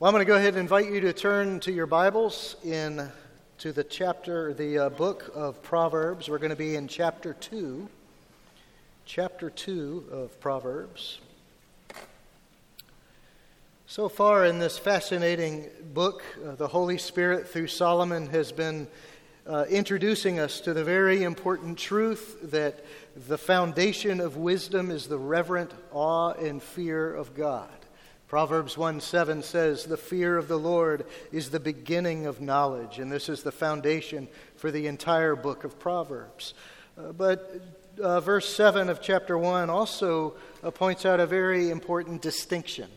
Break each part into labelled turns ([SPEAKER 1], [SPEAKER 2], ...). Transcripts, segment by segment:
[SPEAKER 1] Well, I'm going to go ahead and invite you to turn to your Bibles in to the chapter, the uh, book of Proverbs. We're going to be in chapter 2. Chapter 2 of Proverbs. So far in this fascinating book, uh, the Holy Spirit, through Solomon, has been uh, introducing us to the very important truth that the foundation of wisdom is the reverent awe and fear of God. Proverbs 1 7 says, The fear of the Lord is the beginning of knowledge, and this is the foundation for the entire book of Proverbs. Uh, but uh, verse 7 of chapter 1 also uh, points out a very important distinction,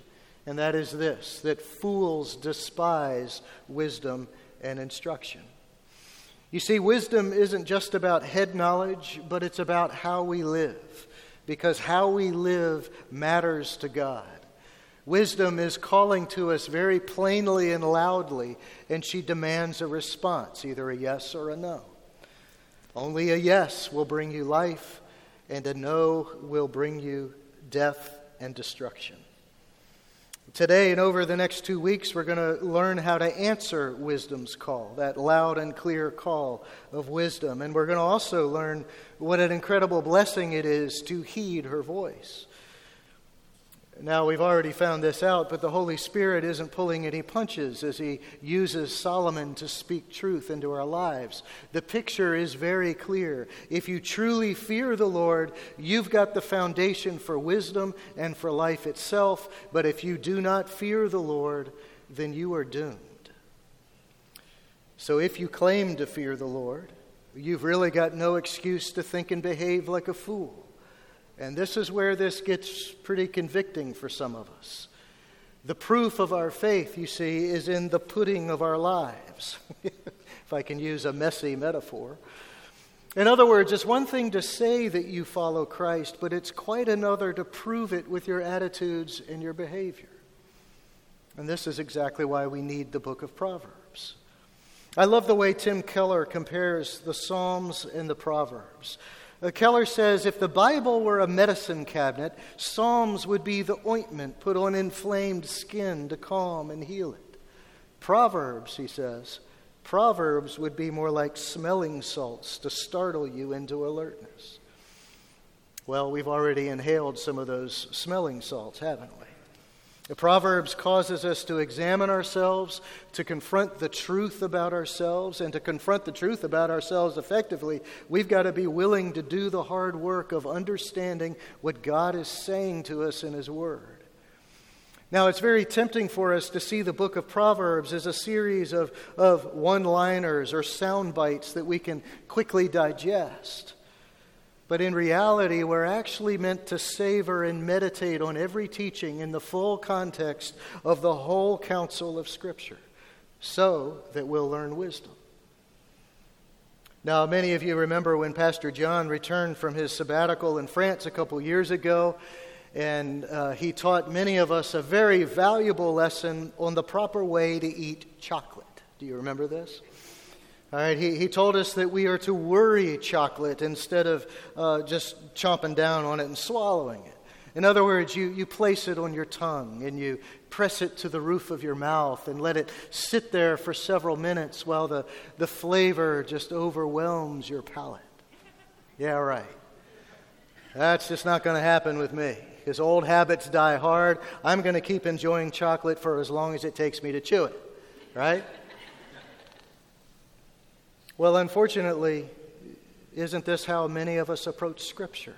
[SPEAKER 1] and that is this that fools despise wisdom and instruction. You see, wisdom isn't just about head knowledge, but it's about how we live, because how we live matters to God. Wisdom is calling to us very plainly and loudly, and she demands a response, either a yes or a no. Only a yes will bring you life, and a no will bring you death and destruction. Today and over the next two weeks, we're going to learn how to answer wisdom's call, that loud and clear call of wisdom. And we're going to also learn what an incredible blessing it is to heed her voice. Now, we've already found this out, but the Holy Spirit isn't pulling any punches as he uses Solomon to speak truth into our lives. The picture is very clear. If you truly fear the Lord, you've got the foundation for wisdom and for life itself. But if you do not fear the Lord, then you are doomed. So if you claim to fear the Lord, you've really got no excuse to think and behave like a fool. And this is where this gets pretty convicting for some of us. The proof of our faith, you see, is in the pudding of our lives, if I can use a messy metaphor. In other words, it's one thing to say that you follow Christ, but it's quite another to prove it with your attitudes and your behavior. And this is exactly why we need the book of Proverbs. I love the way Tim Keller compares the Psalms and the Proverbs. Uh, Keller says if the Bible were a medicine cabinet, Psalms would be the ointment put on inflamed skin to calm and heal it. Proverbs, he says, Proverbs would be more like smelling salts to startle you into alertness. Well, we've already inhaled some of those smelling salts, haven't we? The Proverbs causes us to examine ourselves, to confront the truth about ourselves, and to confront the truth about ourselves effectively, we've got to be willing to do the hard work of understanding what God is saying to us in His Word. Now, it's very tempting for us to see the book of Proverbs as a series of, of one liners or sound bites that we can quickly digest. But in reality, we're actually meant to savor and meditate on every teaching in the full context of the whole counsel of Scripture so that we'll learn wisdom. Now, many of you remember when Pastor John returned from his sabbatical in France a couple years ago, and uh, he taught many of us a very valuable lesson on the proper way to eat chocolate. Do you remember this? All right, he, he told us that we are to worry chocolate instead of uh, just chomping down on it and swallowing it. In other words, you, you place it on your tongue and you press it to the roof of your mouth and let it sit there for several minutes while the, the flavor just overwhelms your palate. Yeah, right. That's just not going to happen with me because old habits die hard. I'm going to keep enjoying chocolate for as long as it takes me to chew it, right? Well, unfortunately, isn't this how many of us approach Scripture?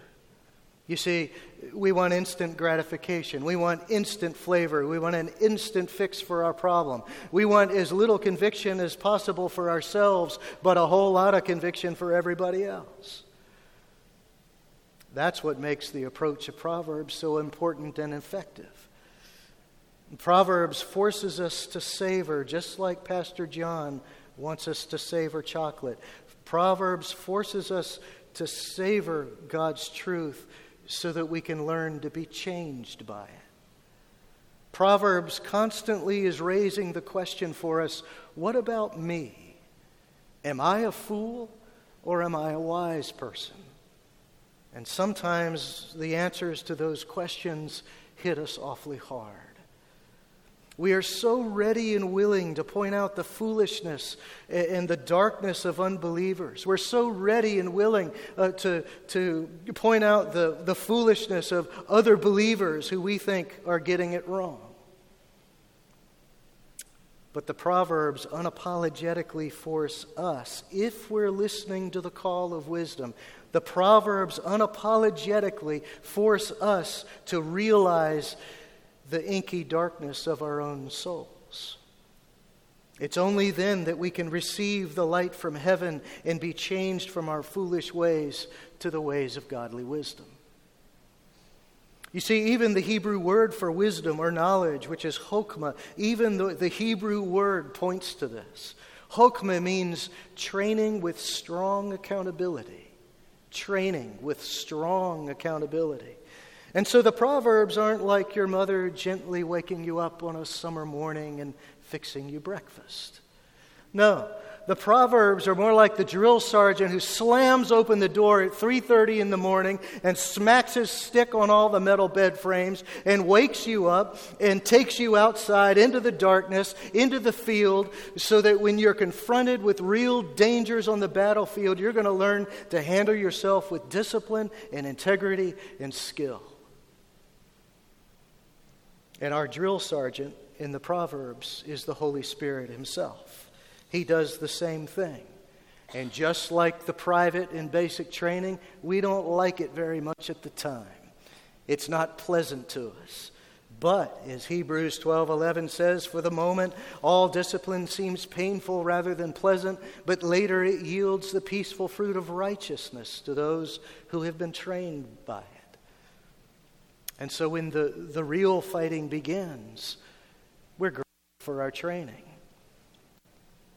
[SPEAKER 1] You see, we want instant gratification. We want instant flavor. We want an instant fix for our problem. We want as little conviction as possible for ourselves, but a whole lot of conviction for everybody else. That's what makes the approach of Proverbs so important and effective. Proverbs forces us to savor, just like Pastor John wants us to savor chocolate. Proverbs forces us to savor God's truth so that we can learn to be changed by it. Proverbs constantly is raising the question for us what about me? Am I a fool or am I a wise person? And sometimes the answers to those questions hit us awfully hard. We are so ready and willing to point out the foolishness and the darkness of unbelievers. We're so ready and willing uh, to, to point out the, the foolishness of other believers who we think are getting it wrong. But the Proverbs unapologetically force us, if we're listening to the call of wisdom, the Proverbs unapologetically force us to realize the inky darkness of our own souls. It's only then that we can receive the light from heaven and be changed from our foolish ways to the ways of godly wisdom. You see, even the Hebrew word for wisdom or knowledge, which is chokmah, even the, the Hebrew word points to this. Chokmah means training with strong accountability. Training with strong accountability. And so the Proverbs aren't like your mother gently waking you up on a summer morning and fixing you breakfast. No, the Proverbs are more like the drill sergeant who slams open the door at 3:30 in the morning and smacks his stick on all the metal bed frames and wakes you up and takes you outside into the darkness, into the field so that when you're confronted with real dangers on the battlefield, you're going to learn to handle yourself with discipline and integrity and skill. And our drill sergeant in the Proverbs is the Holy Spirit Himself. He does the same thing. And just like the private in basic training, we don't like it very much at the time. It's not pleasant to us. But, as Hebrews 12:11 says, for the moment all discipline seems painful rather than pleasant, but later it yields the peaceful fruit of righteousness to those who have been trained by. And so when the, the real fighting begins, we're grateful for our training.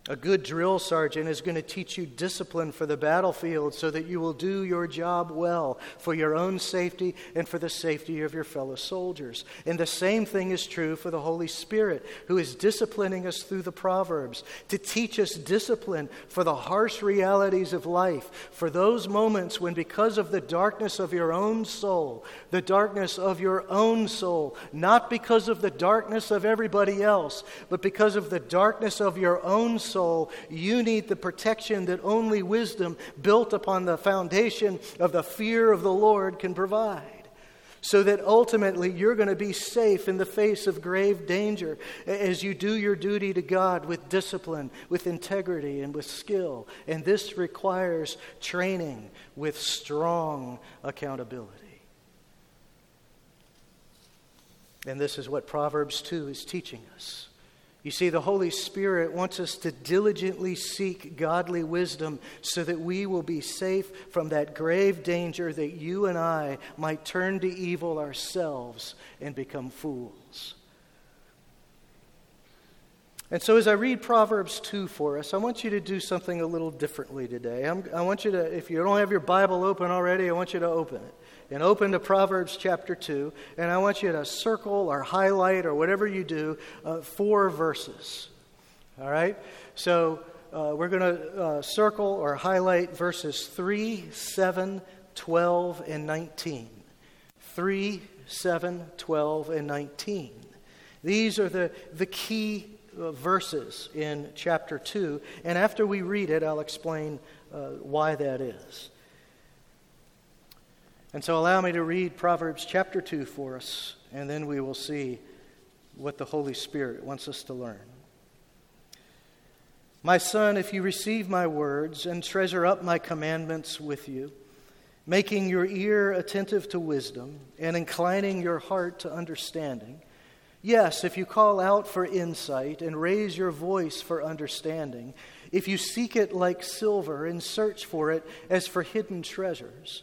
[SPEAKER 1] A good drill sergeant is going to teach you discipline for the battlefield so that you will do your job well for your own safety and for the safety of your fellow soldiers. And the same thing is true for the Holy Spirit, who is disciplining us through the Proverbs to teach us discipline for the harsh realities of life, for those moments when, because of the darkness of your own soul, the darkness of your own soul, not because of the darkness of everybody else, but because of the darkness of your own soul soul, you need the protection that only wisdom built upon the foundation of the fear of the Lord can provide. So that ultimately you're going to be safe in the face of grave danger as you do your duty to God with discipline, with integrity, and with skill. And this requires training with strong accountability. And this is what Proverbs 2 is teaching us. You see, the Holy Spirit wants us to diligently seek godly wisdom so that we will be safe from that grave danger that you and I might turn to evil ourselves and become fools. And so, as I read Proverbs 2 for us, I want you to do something a little differently today. I'm, i want you to, if you don't have your Bible open already, I want you to open it and open to Proverbs chapter 2, and I want you to circle or highlight or whatever you do uh, four verses. All right? So uh, we're going to uh, circle or highlight verses 3, 7, 12, and 19. 3, 7, 12, and 19. These are the, the key uh, verses in chapter 2, and after we read it, I'll explain uh, why that is. And so allow me to read Proverbs chapter 2 for us, and then we will see what the Holy Spirit wants us to learn. My son, if you receive my words and treasure up my commandments with you, making your ear attentive to wisdom and inclining your heart to understanding, yes, if you call out for insight and raise your voice for understanding, if you seek it like silver and search for it as for hidden treasures,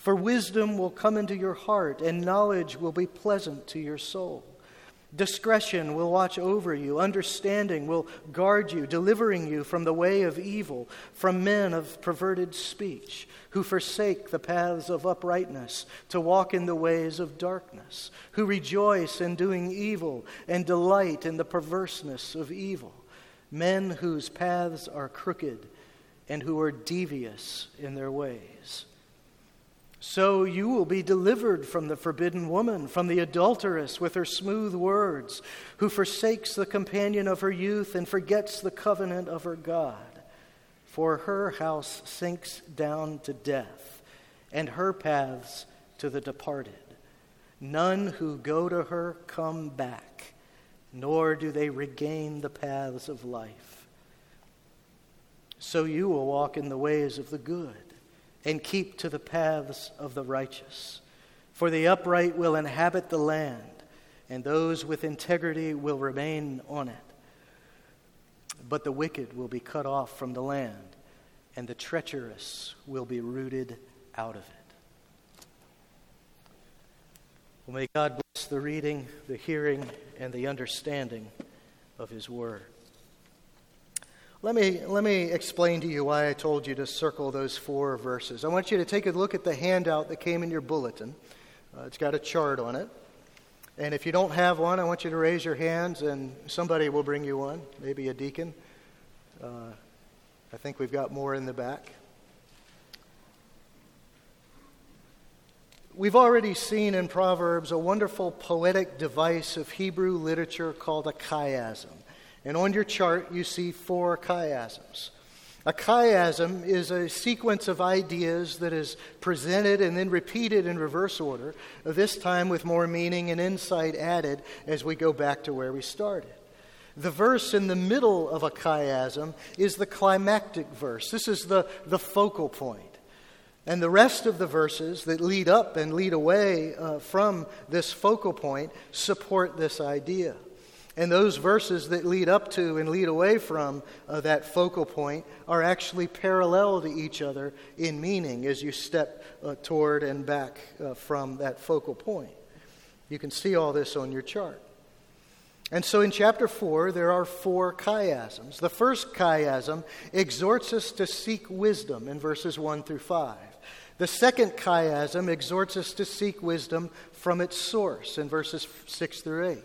[SPEAKER 1] For wisdom will come into your heart, and knowledge will be pleasant to your soul. Discretion will watch over you. Understanding will guard you, delivering you from the way of evil, from men of perverted speech, who forsake the paths of uprightness to walk in the ways of darkness, who rejoice in doing evil and delight in the perverseness of evil, men whose paths are crooked and who are devious in their ways. So you will be delivered from the forbidden woman, from the adulteress with her smooth words, who forsakes the companion of her youth and forgets the covenant of her God. For her house sinks down to death, and her paths to the departed. None who go to her come back, nor do they regain the paths of life. So you will walk in the ways of the good and keep to the paths of the righteous. For the upright will inhabit the land, and those with integrity will remain on it. But the wicked will be cut off from the land, and the treacherous will be rooted out of it. Well, may God bless the reading, the hearing, and the understanding of His Word. Let me, let me explain to you why I told you to circle those four verses. I want you to take a look at the handout that came in your bulletin. Uh, it's got a chart on it. And if you don't have one, I want you to raise your hands and somebody will bring you one, maybe a deacon. Uh, I think we've got more in the back. We've already seen in Proverbs a wonderful poetic device of Hebrew literature called a chiasm. And on your chart, you see four chiasms. A chiasm is a sequence of ideas that is presented and then repeated in reverse order, this time with more meaning and insight added as we go back to where we started. The verse in the middle of a chiasm is the climactic verse. This is the, the focal point. And the rest of the verses that lead up and lead away uh, from this focal point support this idea. And those verses that lead up to and lead away from uh, that focal point are actually parallel to each other in meaning as you step uh, toward and back uh, from that focal point. You can see all this on your chart. And so in chapter 4, there are four chiasms. The first chiasm exhorts us to seek wisdom in verses 1 through 5. The second chiasm exhorts us to seek wisdom from its source in verses 6 through 8.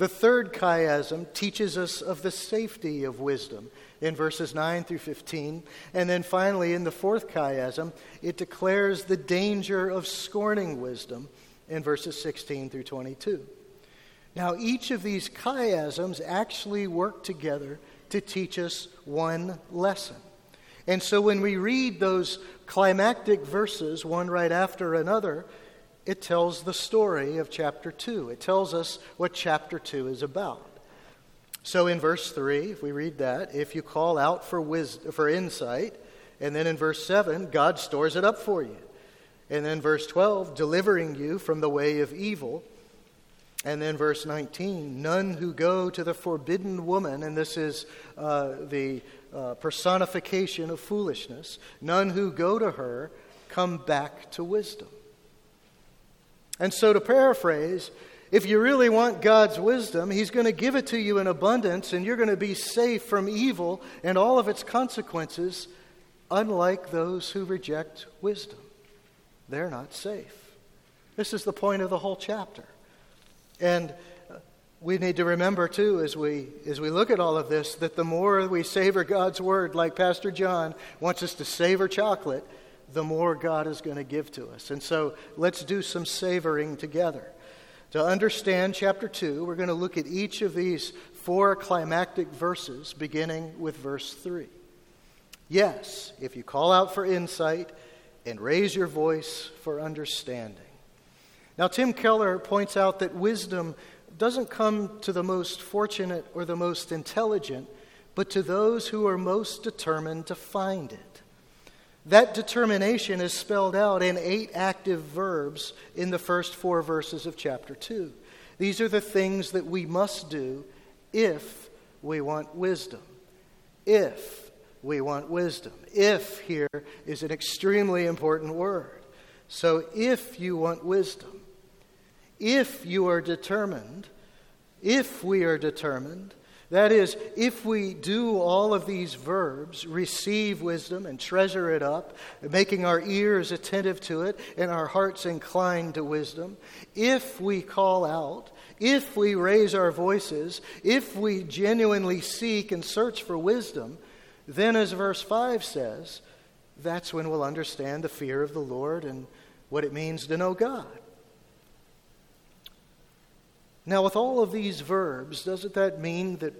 [SPEAKER 1] The third chiasm teaches us of the safety of wisdom in verses 9 through 15. And then finally, in the fourth chiasm, it declares the danger of scorning wisdom in verses 16 through 22. Now, each of these chiasms actually work together to teach us one lesson. And so when we read those climactic verses, one right after another, it tells the story of chapter 2. It tells us what chapter 2 is about. So in verse 3, if we read that, if you call out for wisdom, for insight, and then in verse 7, God stores it up for you. And then verse 12, delivering you from the way of evil. And then verse 19, none who go to the forbidden woman, and this is uh, the uh, personification of foolishness, none who go to her come back to wisdom. And so, to paraphrase, if you really want God's wisdom, He's going to give it to you in abundance, and you're going to be safe from evil and all of its consequences, unlike those who reject wisdom. They're not safe. This is the point of the whole chapter. And we need to remember, too, as we, as we look at all of this, that the more we savor God's word, like Pastor John wants us to savor chocolate, the more God is going to give to us. And so let's do some savoring together. To understand chapter 2, we're going to look at each of these four climactic verses, beginning with verse 3. Yes, if you call out for insight and raise your voice for understanding. Now, Tim Keller points out that wisdom doesn't come to the most fortunate or the most intelligent, but to those who are most determined to find it. That determination is spelled out in eight active verbs in the first four verses of chapter 2. These are the things that we must do if we want wisdom. If we want wisdom. If here is an extremely important word. So, if you want wisdom, if you are determined if we are determined, that is, if we do all of these verbs, receive wisdom and treasure it up, making our ears attentive to it and our hearts inclined to wisdom, if we call out, if we raise our voices, if we genuinely seek and search for wisdom, then, as verse 5 says, that's when we'll understand the fear of the Lord and what it means to know God. Now, with all of these verbs, doesn't that mean that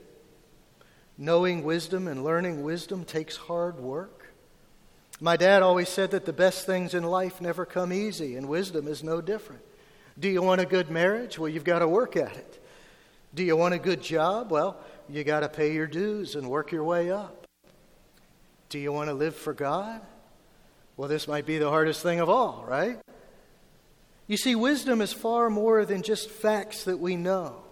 [SPEAKER 1] knowing wisdom and learning wisdom takes hard work? My dad always said that the best things in life never come easy, and wisdom is no different. Do you want a good marriage? Well, you've got to work at it. Do you want a good job? Well, you got to pay your dues and work your way up. Do you want to live for God? Well, this might be the hardest thing of all, right? You see, wisdom is far more than just facts that we know.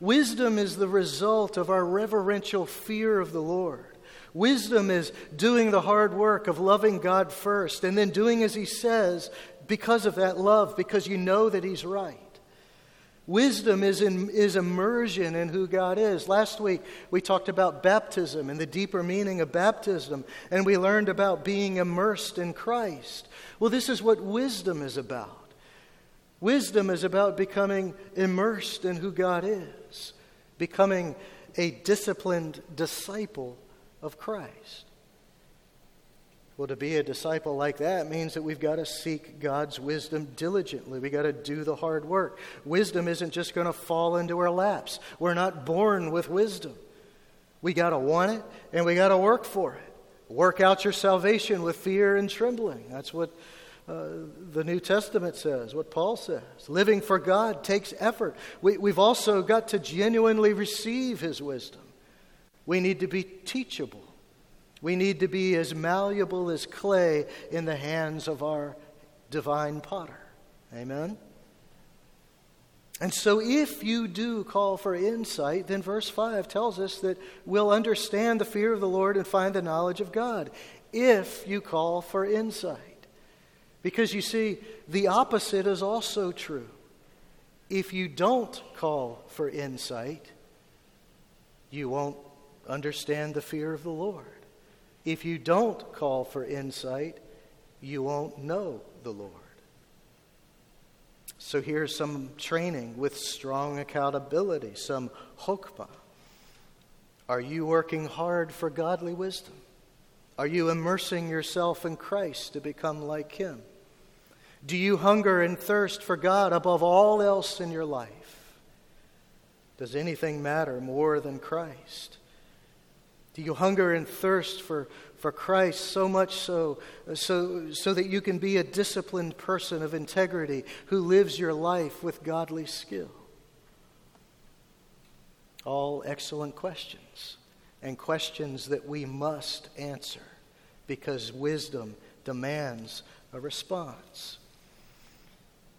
[SPEAKER 1] Wisdom is the result of our reverential fear of the Lord. Wisdom is doing the hard work of loving God first and then doing as He says because of that love, because you know that He's right. Wisdom is, in, is immersion in who God is. Last week, we talked about baptism and the deeper meaning of baptism, and we learned about being immersed in Christ. Well, this is what wisdom is about. Wisdom is about becoming immersed in who God is, becoming a disciplined disciple of Christ. Well, to be a disciple like that means that we've got to seek God's wisdom diligently. We've got to do the hard work. Wisdom isn't just going to fall into our laps. We're not born with wisdom. We got to want it and we got to work for it. Work out your salvation with fear and trembling. That's what uh, the New Testament says, what Paul says. Living for God takes effort. We, we've also got to genuinely receive his wisdom. We need to be teachable. We need to be as malleable as clay in the hands of our divine potter. Amen? And so, if you do call for insight, then verse 5 tells us that we'll understand the fear of the Lord and find the knowledge of God. If you call for insight. Because you see, the opposite is also true. If you don't call for insight, you won't understand the fear of the Lord. If you don't call for insight, you won't know the Lord. So here's some training with strong accountability, some chokmah. Are you working hard for godly wisdom? Are you immersing yourself in Christ to become like Him? Do you hunger and thirst for God above all else in your life? Does anything matter more than Christ? Do you hunger and thirst for, for Christ so much so, so, so that you can be a disciplined person of integrity who lives your life with godly skill? All excellent questions, and questions that we must answer because wisdom demands a response.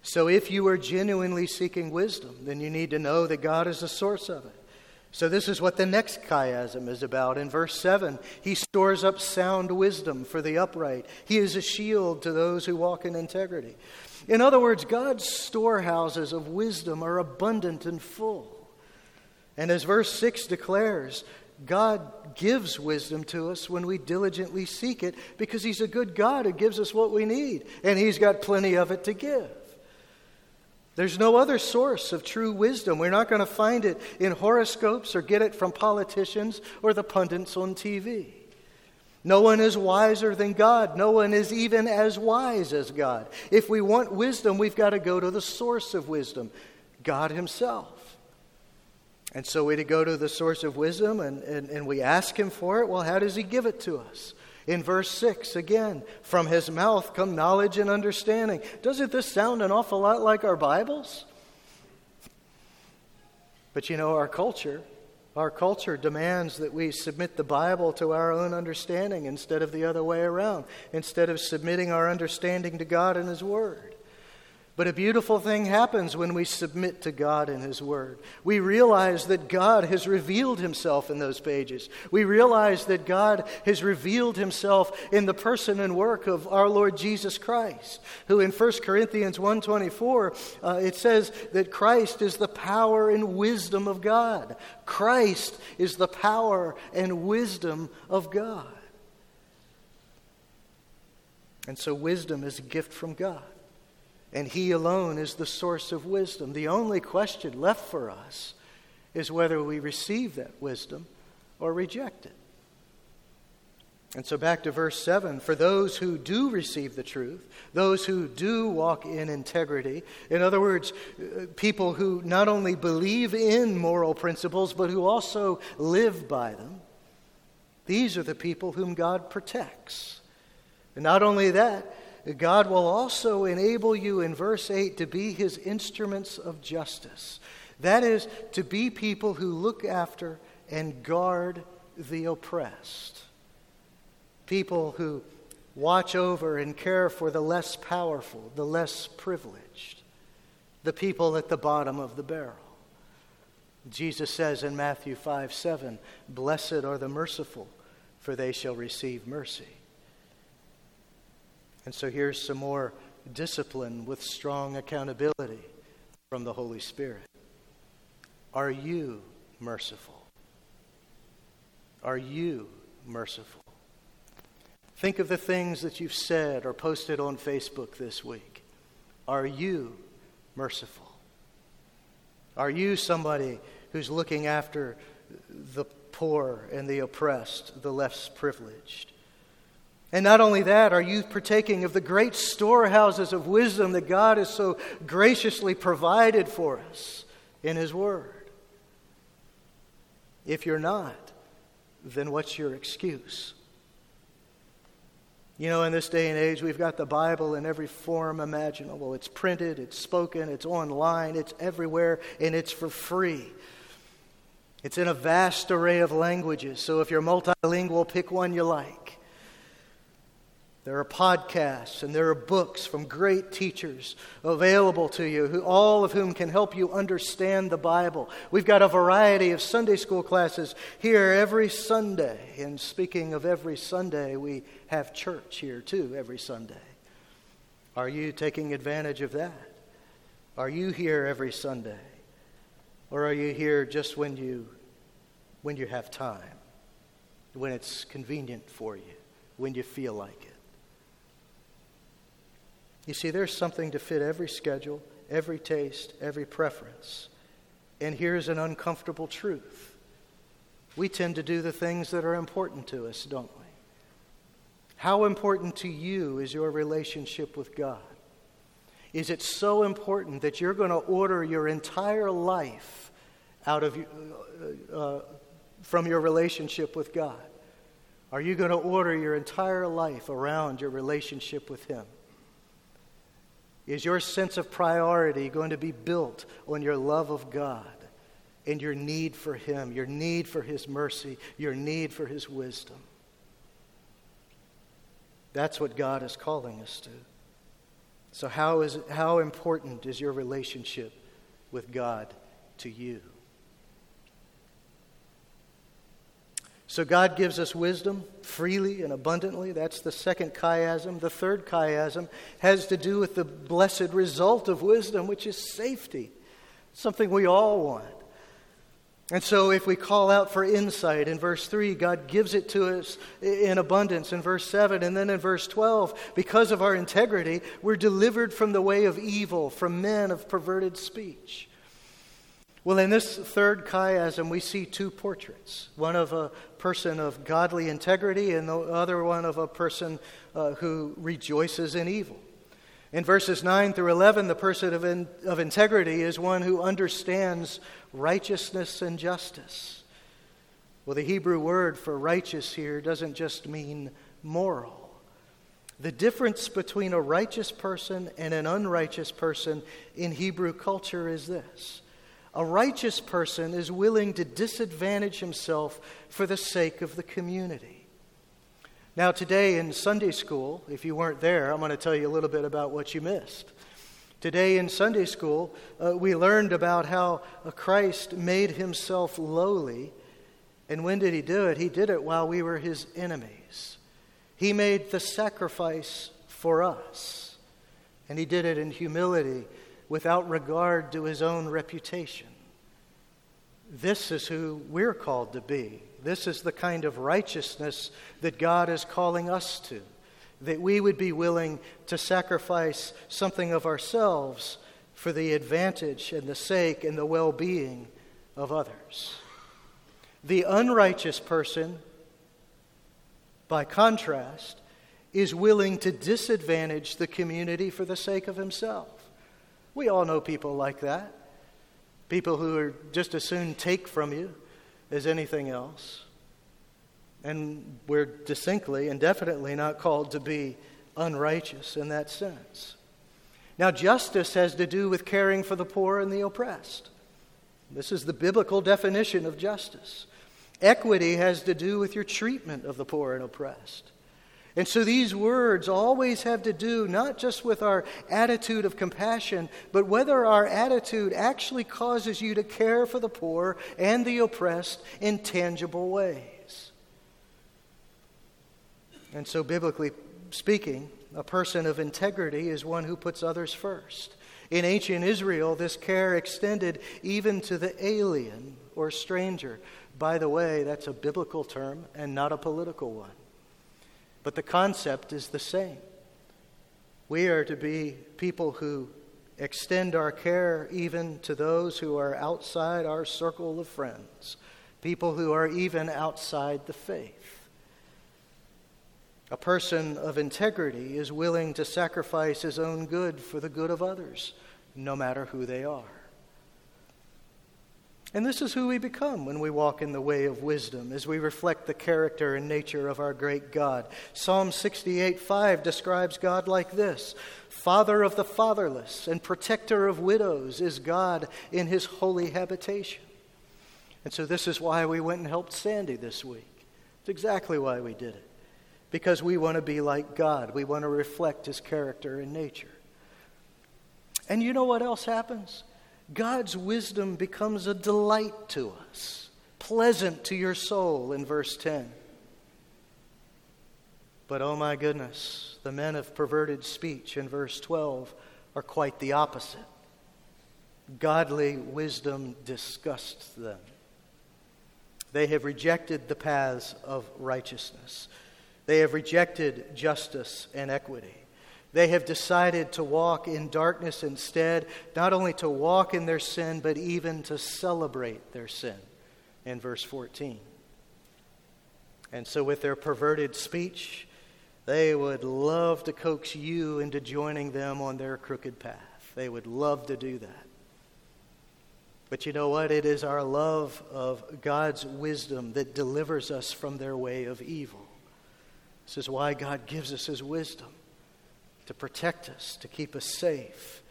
[SPEAKER 1] So, if you are genuinely seeking wisdom, then you need to know that God is the source of it. So, this is what the next chiasm is about. In verse 7, he stores up sound wisdom for the upright. He is a shield to those who walk in integrity. In other words, God's storehouses of wisdom are abundant and full. And as verse 6 declares, God gives wisdom to us when we diligently seek it because He's a good God who gives us what we need, and He's got plenty of it to give. There's no other source of true wisdom. We're not going to find it in horoscopes or get it from politicians or the pundits on TV. No one is wiser than God. No one is even as wise as God. If we want wisdom, we've got to go to the source of wisdom, God Himself. And so we to go to the source of wisdom and, and, and we ask Him for it. Well, how does He give it to us? In verse 6, again, from his mouth come knowledge and understanding. Doesn't this sound an awful lot like our Bibles? But you know, our culture, our culture demands that we submit the Bible to our own understanding instead of the other way around, instead of submitting our understanding to God and His Word. But a beautiful thing happens when we submit to God and His Word. We realize that God has revealed Himself in those pages. We realize that God has revealed Himself in the person and work of our Lord Jesus Christ, who in 1 Corinthians 1.24, uh, it says that Christ is the power and wisdom of God. Christ is the power and wisdom of God. And so wisdom is a gift from God and He alone is the source of wisdom. The only question left for us is whether we receive that wisdom or reject it. And so back to verse 7 for those who do receive the truth, those who do walk in integrity, in other words, uh, people who not only believe in moral principles, but who also live by them, these are the people whom God protects. And not only that, God will also enable you in verse 8 to be his instruments of justice. That is, to be people who look after and guard the oppressed. People who watch over and care for the less powerful, the less privileged, the people at the bottom of the barrel. Jesus says in Matthew 5 7, Blessed are the merciful, for they shall receive mercy. And so here's some more discipline with strong accountability from the Holy Spirit. Are you merciful? Are you merciful? Think of the things that you've said or posted on Facebook this week. Are you merciful? Are you somebody who's looking after the poor and the oppressed, the less privileged? And not only that, are you partaking of the great storehouses of wisdom that God has so graciously provided for us in His Word? If you're not, then what's your excuse? You know, in this day and age, we've got the Bible in every form imaginable. It's printed, it's spoken, it's online, it's everywhere, and it's for free. It's in a vast array of languages. So if you're multilingual, pick one you like. There are podcasts and there are books from great teachers available to you, who, all of whom can help you understand the Bible. We've got a variety of Sunday school classes here every Sunday. And speaking of every Sunday, we have church here too every Sunday. Are you taking advantage of that? Are you here every Sunday? Or are you here just when you, when you have time, when it's convenient for you, when you feel like it? You see, there's something to fit every schedule, every taste, every preference. And here's an uncomfortable truth we tend to do the things that are important to us, don't we? How important to you is your relationship with God? Is it so important that you're going to order your entire life out of uh, uh, from your relationship with God? Are you going to order your entire life around your relationship with Him? Is your sense of priority going to be built on your love of God and your need for Him, your need for His mercy, your need for His wisdom? That's what God is calling us to. So, how, is, how important is your relationship with God to you? So God gives us wisdom freely and abundantly. That's the second chiasm. The third chiasm has to do with the blessed result of wisdom, which is safety, something we all want. And so, if we call out for insight in verse 3, God gives it to us in abundance in verse 7. And then in verse 12, because of our integrity, we're delivered from the way of evil, from men of perverted speech. Well, in this third chiasm, we see two portraits one of a person of godly integrity, and the other one of a person uh, who rejoices in evil. In verses 9 through 11, the person of, in, of integrity is one who understands righteousness and justice. Well, the Hebrew word for righteous here doesn't just mean moral. The difference between a righteous person and an unrighteous person in Hebrew culture is this a righteous person is willing to disadvantage himself for the sake of the community. Now, today in Sunday school, if you weren't there, I'm going to tell you a little bit about what you missed. Today in Sunday school, uh, we learned about how Christ made himself lowly. And when did he do it? He did it while we were his enemies. He made the sacrifice for us. And he did it in humility without regard to his own reputation. This is who we're called to be. This is the kind of righteousness that God is calling us to that we would be willing to sacrifice something of ourselves for the advantage and the sake and the well being of others. The unrighteous person, by contrast, is willing to disadvantage the community for the sake of himself. We all know people like that. People who are just as soon take from you as anything else. And we're distinctly and definitely not called to be unrighteous in that sense. Now, justice has to do with caring for the poor and the oppressed. This is the biblical definition of justice. Equity has to do with your treatment of the poor and oppressed. And so these words always have to do not just with our attitude of compassion, but whether our attitude actually causes you to care for the poor and the oppressed in tangible ways. And so, biblically speaking, a person of integrity is one who puts others first. In ancient Israel, this care extended even to the alien or stranger. By the way, that's a biblical term and not a political one. But the concept is the same. We are to be people who extend our care even to those who are outside our circle of friends, people who are even outside the faith. A person of integrity is willing to sacrifice his own good for the good of others, no matter who they are. And this is who we become when we walk in the way of wisdom, as we reflect the character and nature of our great God. Psalm 68 5 describes God like this Father of the fatherless and protector of widows is God in his holy habitation. And so, this is why we went and helped Sandy this week. It's exactly why we did it because we want to be like God. We want to reflect His character and nature. And you know what else happens? God's wisdom becomes a delight to us, pleasant to your soul in verse 10. But oh my goodness, the men of perverted speech in verse 12 are quite the opposite. Godly wisdom disgusts them. They have rejected the paths of righteousness. They have rejected justice and equity. They have decided to walk in darkness instead, not only to walk in their sin, but even to celebrate their sin, in verse 14. And so, with their perverted speech, they would love to coax you into joining them on their crooked path. They would love to do that. But you know what? It is our love of God's wisdom that delivers us from their way of evil. This is why God gives us His wisdom to protect us, to keep us safe.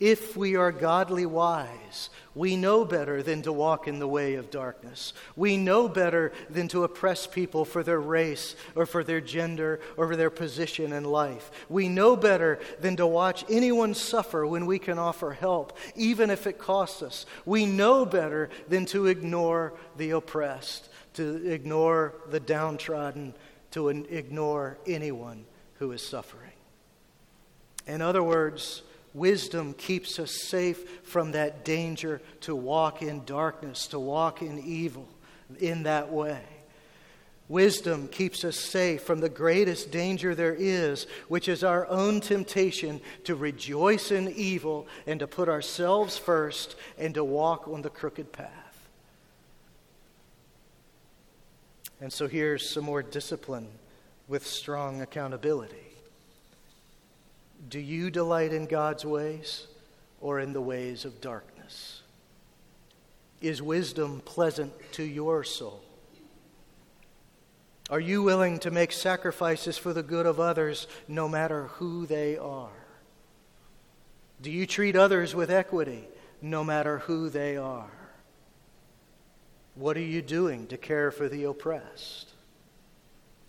[SPEAKER 1] If we are godly wise, we know better than to walk in the way of darkness. We know better than to oppress people for their race or for their gender or for their position in life. We know better than to watch anyone suffer when we can offer help, even if it costs us. We know better than to ignore the oppressed, to ignore the downtrodden, to ignore anyone who is suffering. In other words, wisdom keeps us safe from that danger to walk in darkness, to walk in evil in that way. Wisdom keeps us safe from the greatest danger there is, which is our own temptation to rejoice in evil and to put ourselves first and to walk on the crooked path. And so here's some more discipline with strong accountability. Do you delight in God's ways or in the ways of darkness? Is wisdom pleasant to your soul? Are you willing to make sacrifices for the good of others no matter who they are? Do you treat others with equity no matter who they are? What are you doing to care for the oppressed?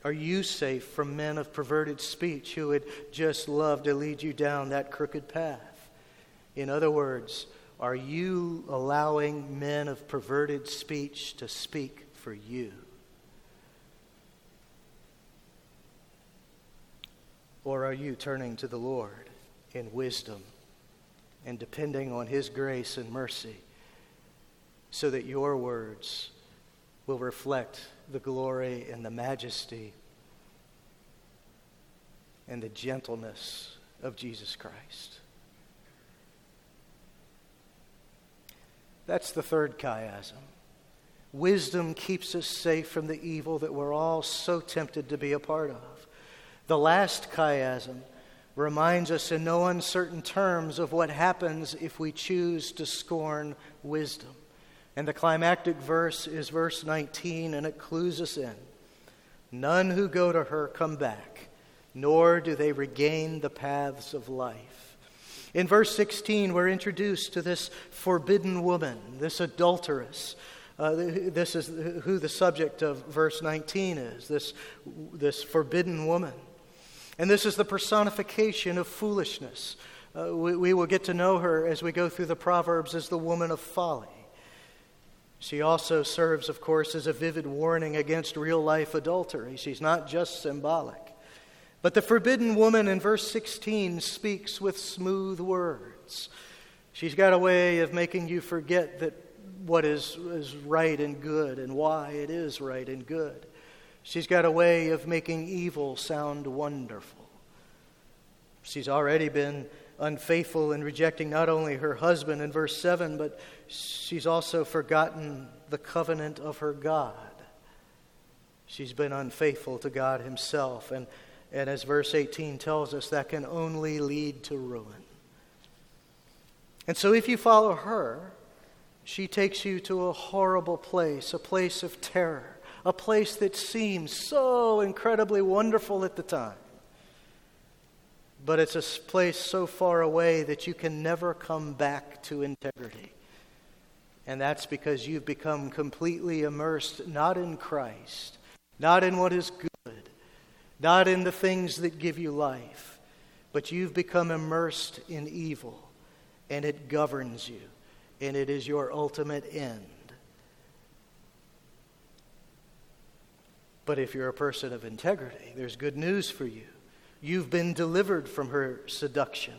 [SPEAKER 1] Are you safe from men of perverted speech who would just love to lead you down that crooked path? In other words, are you allowing men of perverted speech to speak for you? Or are you turning to the Lord in wisdom and depending on His grace and mercy so that your words will reflect the glory and the majesty and the gentleness of Jesus Christ? That's the third chiasm. Wisdom keeps us safe from the evil that we're all so tempted to be a part of. The last chiasm reminds us in no uncertain terms of what happens if we choose to scorn wisdom. And the climactic verse is verse 19, and it clues us in. None who go to her come back, nor do they regain the paths of life. In verse 16, we're introduced to this forbidden woman, this adulteress. Uh, this is who the subject of verse 19 is this, this forbidden woman. And this is the personification of foolishness. Uh, we, we will get to know her as we go through the Proverbs as the woman of folly. She also serves, of course, as a vivid warning against real life adultery. She's not just symbolic. But the forbidden woman in verse 16 speaks with smooth words. She's got a way of making you forget that what is, is right and good and why it is right and good. She's got a way of making evil sound wonderful. She's already been unfaithful in rejecting not only her husband in verse 7, but she's also forgotten the covenant of her God. She's been unfaithful to God Himself. And and as verse 18 tells us, that can only lead to ruin. And so if you follow her, she takes you to a horrible place, a place of terror, a place that seems so incredibly wonderful at the time. But it's a place so far away that you can never come back to integrity. And that's because you've become completely immersed not in Christ, not in what is good not in the things that give you life, but you've become immersed in evil, and it governs you, and it is your ultimate end. But if you're a person of integrity, there's good news for you. You've been delivered from her seduction.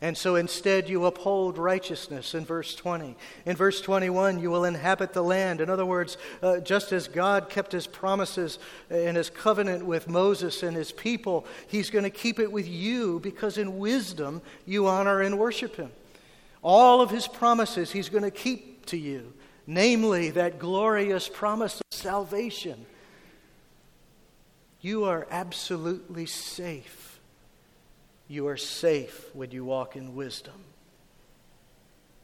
[SPEAKER 1] And so instead, you uphold righteousness in verse 20. In verse 21, you will inhabit the land. In other words, uh, just as God kept his promises and his covenant with Moses and his people, he's going to keep it with you because in wisdom you honor and worship him. All of his promises he's going to keep to you, namely that glorious promise of salvation. You are absolutely safe you are safe when you walk in wisdom.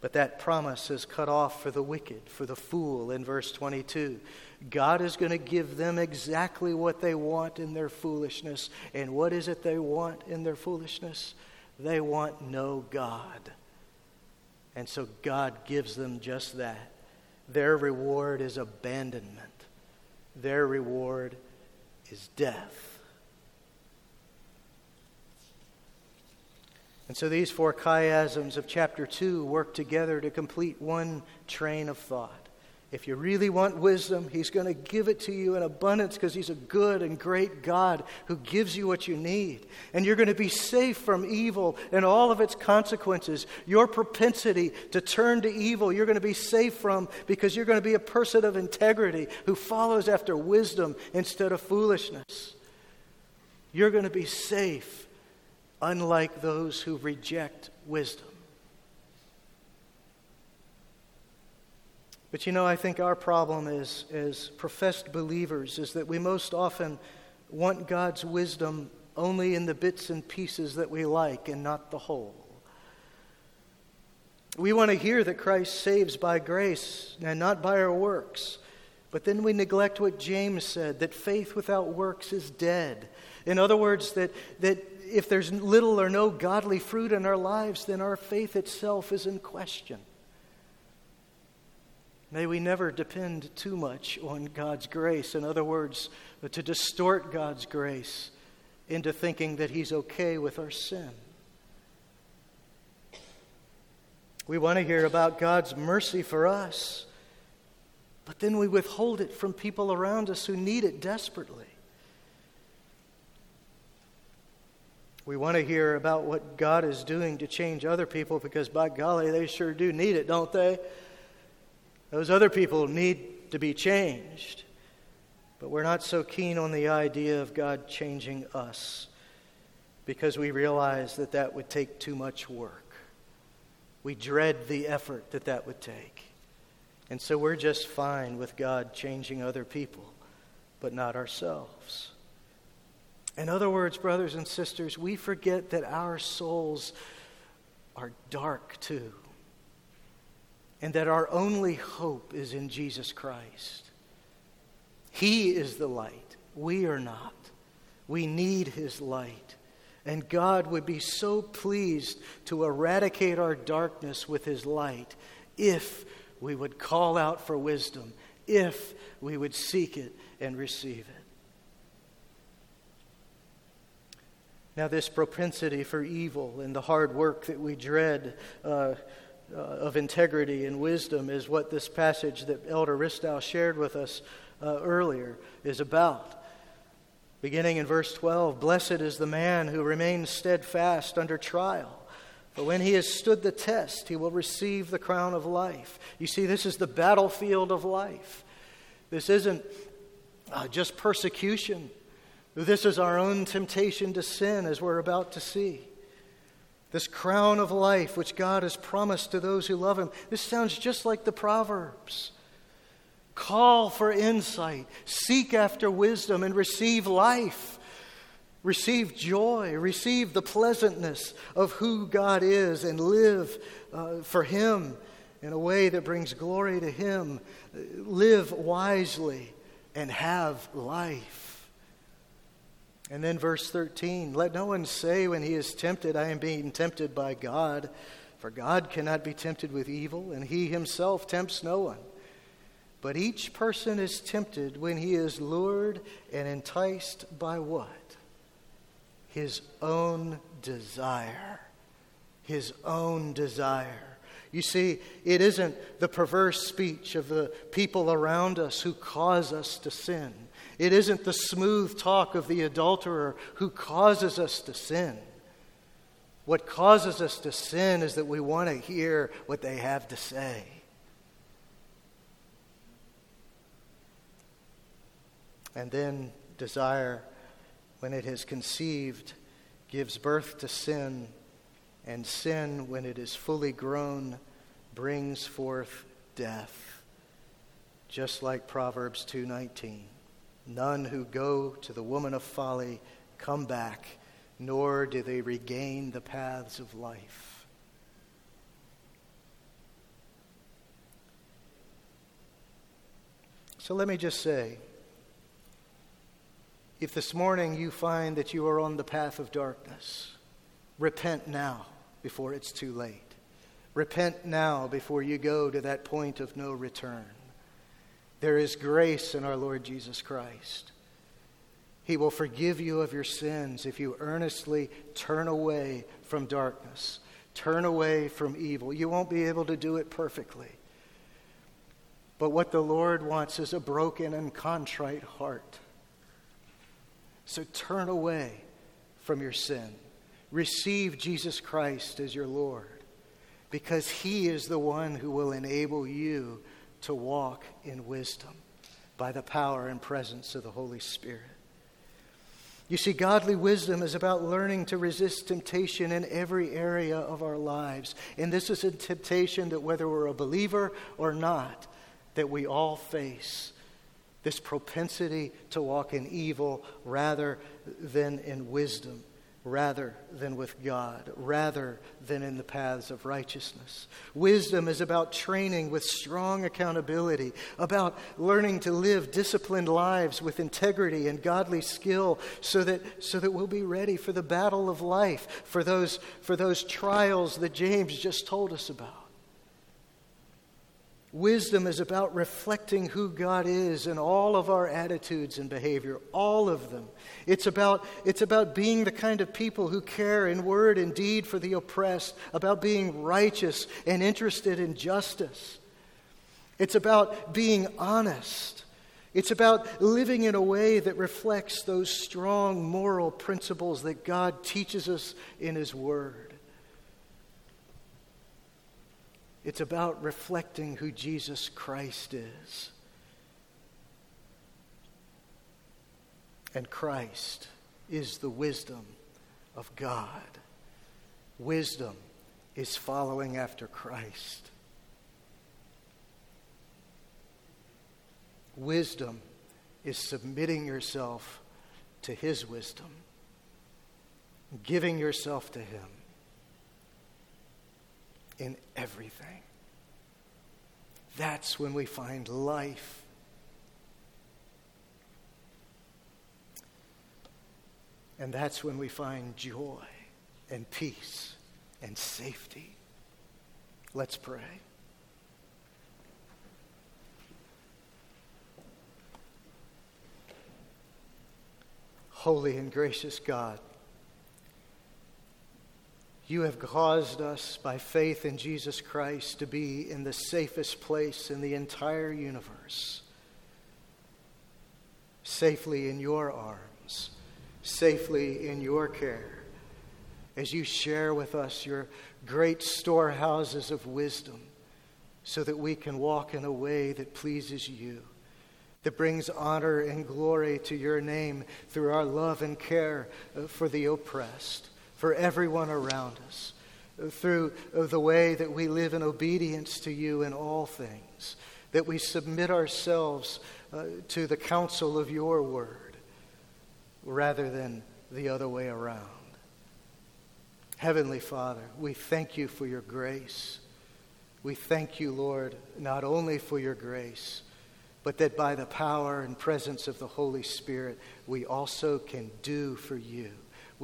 [SPEAKER 1] But that promise is cut off for the wicked, for the fool in verse 22. God is going to give them exactly what they want in their foolishness. And what is it they want in their foolishness? They want no God. And so God gives them just that. Their reward is abandonment, their reward is death. And so these four chiasms of chapter 2 work together to complete one train of thought. If you really want wisdom, He's going to give it to you in abundance because He's a good and great God who gives you what you need. And you're going to be safe from evil and all of its consequences. Your propensity to turn to evil, you're going to be safe from because you're going to be a person of integrity who follows after wisdom instead of foolishness. You're going to be safe unlike those who reject wisdom. But you know, I think our problem is, as professed believers is that we most often want God's wisdom only in the bits and pieces that we like and not the whole. We want to hear that Christ saves by grace and not by our works. But then we neglect what James said that faith without works is dead. In other words, that, that if there's little or no godly fruit in our lives, then our faith itself is in question. May we never depend too much on God's grace. In other words, to distort God's grace into thinking that He's okay with our sin. We want to hear about God's mercy for us, but then we withhold it from people around us who need it desperately. We want to hear about what God is doing to change other people because, by golly, they sure do need it, don't they? Those other people need to be changed. But we're not so keen on the idea of God changing us because we realize that that would take too much work. We dread the effort that that would take. And so we're just fine with God changing other people, but not ourselves. In other words, brothers and sisters, we forget that our souls are dark too, and that our only hope is in Jesus Christ. He is the light, we are not. We need His light. And God would be so pleased to eradicate our darkness with His light if we would call out for wisdom, if we would seek it and receive it. Now, this propensity for evil and the hard work that we dread uh, uh, of integrity and wisdom is what this passage that Elder Ristow shared with us uh, earlier is about. Beginning in verse 12 Blessed is the man who remains steadfast under trial. But when he has stood the test, he will receive the crown of life. You see, this is the battlefield of life. This isn't uh, just persecution. This is our own temptation to sin, as we're about to see. This crown of life, which God has promised to those who love Him. This sounds just like the Proverbs. Call for insight, seek after wisdom, and receive life. Receive joy, receive the pleasantness of who God is, and live uh, for Him in a way that brings glory to Him. Live wisely and have life. And then verse 13 Let no one say when he is tempted, I am being tempted by God. For God cannot be tempted with evil, and he himself tempts no one. But each person is tempted when he is lured and enticed by what? His own desire. His own desire. You see, it isn't the perverse speech of the people around us who cause us to sin. It isn't the smooth talk of the adulterer who causes us to sin. What causes us to sin is that we want to hear what they have to say. And then desire, when it has conceived, gives birth to sin, and sin, when it is fully grown, brings forth death. Just like Proverbs 2:19. None who go to the woman of folly come back, nor do they regain the paths of life. So let me just say if this morning you find that you are on the path of darkness, repent now before it's too late. Repent now before you go to that point of no return. There is grace in our Lord Jesus Christ. He will forgive you of your sins if you earnestly turn away from darkness, turn away from evil. You won't be able to do it perfectly. But what the Lord wants is a broken and contrite heart. So turn away from your sin. Receive Jesus Christ as your Lord because He is the one who will enable you to walk in wisdom by the power and presence of the Holy Spirit. You see, godly wisdom is about learning to resist temptation in every area of our lives. And this is a temptation that, whether we're a believer or not, that we all face this propensity to walk in evil rather than in wisdom rather than with God, rather than in the paths of righteousness. Wisdom is about training with strong accountability, about learning to live disciplined lives with integrity and godly skill so that, so that we'll be ready for the battle of life, for those, for those trials that James just told us about. Wisdom is about reflecting who God is in all of our attitudes and behavior, all of them. It's about, it's about being the kind of people who care in word and deed for the oppressed, about being righteous and interested in justice. It's about being honest. It's about living in a way that reflects those strong moral principles that God teaches us in His Word. It's about reflecting who Jesus Christ is. And Christ is the wisdom of God. Wisdom is following after Christ. Wisdom is submitting yourself to His wisdom, giving yourself to Him in everything. That's when we find life. And that's when we find joy and peace and safety. Let's pray. Holy and gracious God. You have caused us by faith in Jesus Christ to be in the safest place in the entire universe, safely in your arms, safely in your care, as you share with us your great storehouses of wisdom, so that we can walk in a way that pleases you, that brings honor and glory to your name through our love and care uh, for the oppressed for everyone around us through the way that we live in obedience to you in all things, that we submit ourselves uh, to the counsel of your word rather than the other way around. Heavenly Father, we thank you for your grace. We thank you, Lord, not only for your grace, but that by the power and presence of the Holy Spirit, we also can do for you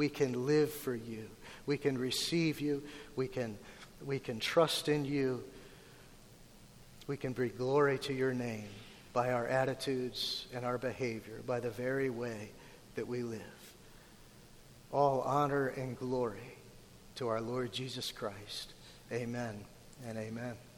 [SPEAKER 1] we can live for you. We can receive you. We can, we can trust in you. We can bring glory to your name by our attitudes and our behavior, by the very way that we live. All honor and glory to our Lord Jesus Christ. Amen and amen.